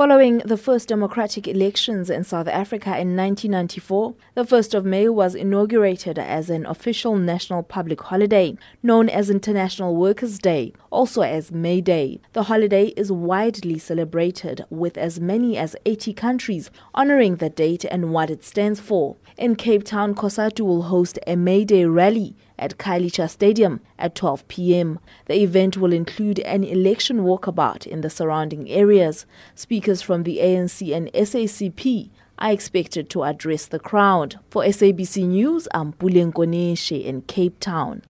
Following the first democratic elections in South Africa in 1994, the 1st of May was inaugurated as an official national public holiday, known as International Workers' Day, also as May Day. The holiday is widely celebrated with as many as 80 countries honoring the date and what it stands for. In Cape Town, COSATU will host a May Day rally at Khayelitsha Stadium at 12 p.m. The event will include an election walkabout in the surrounding areas. Speakers from the ANC and SACP are expected to address the crowd. For SABC News, I'm Pulen Koneshe in Cape Town.